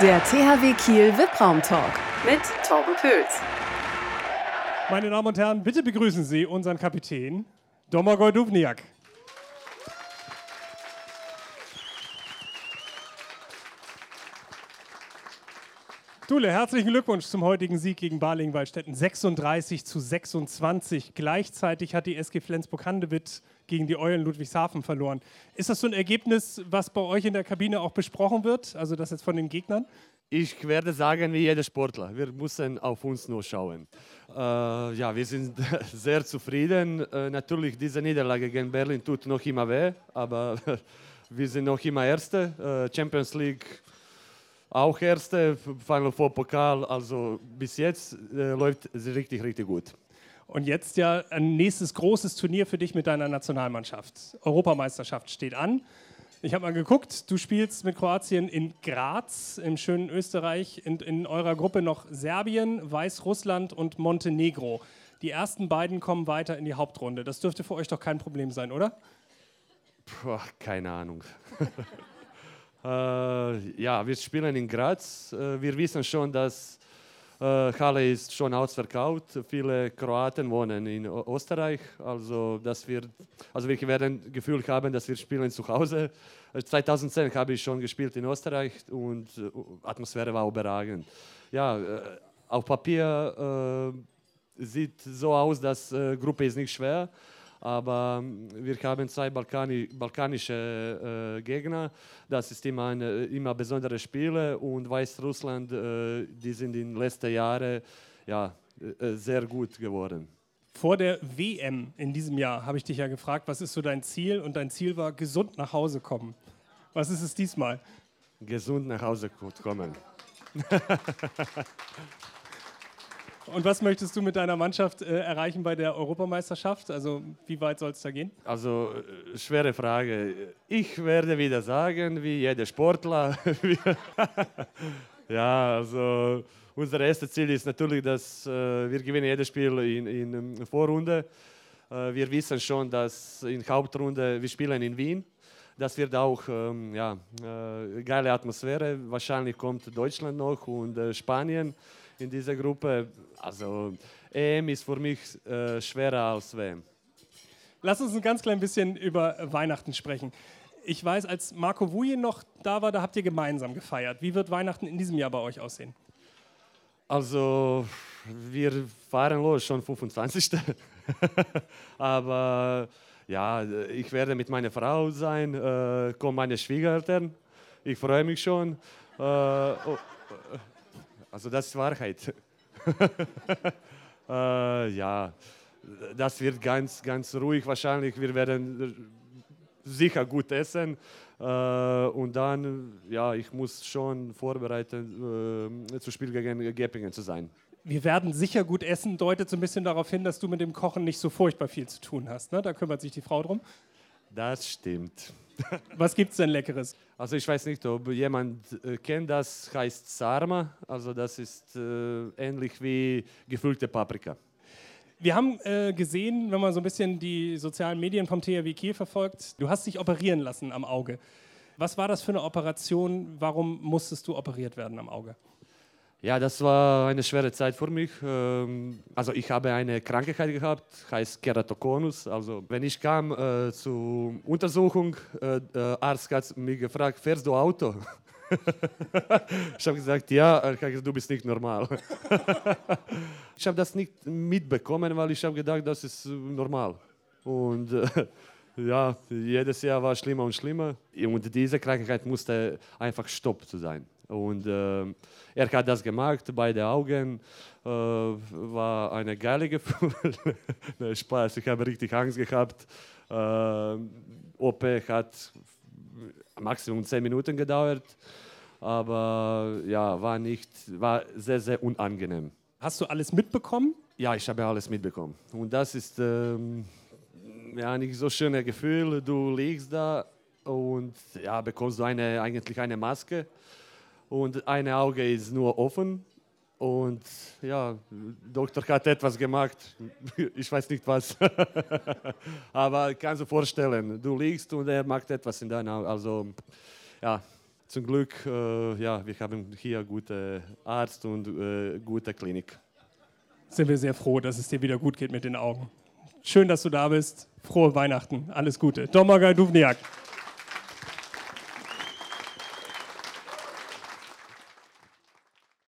Der THW Kiel VIP-Raum Talk mit Torben Pöls. Meine Damen und Herren, bitte begrüßen Sie unseren Kapitän Domagoj Duvniak. Dule, herzlichen Glückwunsch zum heutigen Sieg gegen Balingen-Waldstätten. 36 zu 26. Gleichzeitig hat die SG Flensburg-Handewitt gegen die Eulen Ludwigshafen verloren. Ist das so ein Ergebnis, was bei euch in der Kabine auch besprochen wird? Also das jetzt von den Gegnern? Ich werde sagen, wie jeder Sportler, wir müssen auf uns nur schauen. Äh, ja, wir sind sehr zufrieden. Äh, natürlich, diese Niederlage gegen Berlin tut noch immer weh, aber wir sind noch immer Erste. Äh, Champions League auch Erste, Final Four Pokal. Also bis jetzt äh, läuft es richtig, richtig gut. Und jetzt ja ein nächstes großes Turnier für dich mit deiner Nationalmannschaft. Europameisterschaft steht an. Ich habe mal geguckt, du spielst mit Kroatien in Graz, im schönen Österreich, in, in eurer Gruppe noch Serbien, Weißrussland und Montenegro. Die ersten beiden kommen weiter in die Hauptrunde. Das dürfte für euch doch kein Problem sein, oder? Puh, keine Ahnung. äh, ja, wir spielen in Graz. Äh, wir wissen schon, dass äh, Halle ist schon ausverkauft. Viele Kroaten wohnen in Österreich. Also, dass wir, also wir werden Gefühl haben, dass wir spielen zu Hause. 2010 äh, habe ich schon gespielt in Österreich und äh, Atmosphäre war überragend. Ja, auf Papier äh, sieht so aus, dass die Gruppe ist nicht schwer ist aber ähm, wir haben zwei Balkani, balkanische äh, Gegner. Das ist immer, eine, immer besondere Spiele und Weißrussland, äh, die sind in den letzten Jahren ja, äh, sehr gut geworden. Vor der WM in diesem Jahr habe ich dich ja gefragt, was ist so dein Ziel? Und dein Ziel war gesund nach Hause kommen. Was ist es diesmal? Gesund nach Hause kommen. Und was möchtest du mit deiner Mannschaft äh, erreichen bei der Europameisterschaft? Also wie weit soll es da gehen? Also äh, schwere Frage. Ich werde wieder sagen, wie jeder Sportler. ja, also unser erstes Ziel ist natürlich, dass äh, wir gewinnen jedes Spiel in, in, in Vorrunde. Äh, wir wissen schon, dass in Hauptrunde wir spielen in Wien. Das wird auch ähm, ja, äh, geile Atmosphäre. Wahrscheinlich kommt Deutschland noch und äh, Spanien in dieser Gruppe. Also EM ist für mich äh, schwerer als WM. Lass uns ein ganz klein bisschen über Weihnachten sprechen. Ich weiß, als Marco Wujen noch da war, da habt ihr gemeinsam gefeiert. Wie wird Weihnachten in diesem Jahr bei euch aussehen? Also, wir fahren los schon 25. Aber ja, ich werde mit meiner Frau sein, äh, kommen meine Schwiegereltern. Ich freue mich schon. Äh, oh, also das ist Wahrheit. äh, ja, das wird ganz, ganz ruhig wahrscheinlich. Wir werden sicher gut essen. Äh, und dann, ja, ich muss schon vorbereiten, äh, zu Spiel gegen Geppingen zu sein. Wir werden sicher gut essen, deutet so ein bisschen darauf hin, dass du mit dem Kochen nicht so furchtbar viel zu tun hast. Ne? Da kümmert sich die Frau drum. Das stimmt. Was gibt es denn Leckeres? Also ich weiß nicht, ob jemand äh, kennt das, heißt Sarma. Also das ist äh, ähnlich wie gefüllte Paprika. Wir haben äh, gesehen, wenn man so ein bisschen die sozialen Medien vom THW Kiel verfolgt, du hast dich operieren lassen am Auge. Was war das für eine Operation? Warum musstest du operiert werden am Auge? Ja, das war eine schwere Zeit für mich. Ähm, also ich habe eine Krankheit gehabt, heißt Keratokonus. Also wenn ich kam äh, zur Untersuchung, äh, der Arzt hat mich gefragt, fährst du Auto? ich habe gesagt, ja, du bist nicht normal. ich habe das nicht mitbekommen, weil ich habe gedacht, das ist normal. Und äh, ja, jedes Jahr war schlimmer und schlimmer. Und diese Krankheit musste einfach Stopp zu sein. Und äh, er hat das gemacht, beide Augen. Äh, war eine geile Gefühl. ne, Spaß, ich habe richtig Angst gehabt. Äh, OP hat maximum zehn Minuten gedauert. Aber ja, war nicht, war sehr, sehr unangenehm. Hast du alles mitbekommen? Ja, ich habe alles mitbekommen. Und das ist ähm, ja nicht so schönes Gefühl. Du liegst da und ja, bekommst du eine, eigentlich eine Maske und ein Auge ist nur offen. Und ja, Doktor hat etwas gemacht, ich weiß nicht was. Aber kannst du vorstellen, du liegst und er macht etwas in deinem Auge. Also ja, zum Glück, äh, ja, wir haben hier gute Arzt und äh, gute Klinik. Sind wir sehr froh, dass es dir wieder gut geht mit den Augen. Schön, dass du da bist. Frohe Weihnachten. Alles Gute. Domaga Duvniak.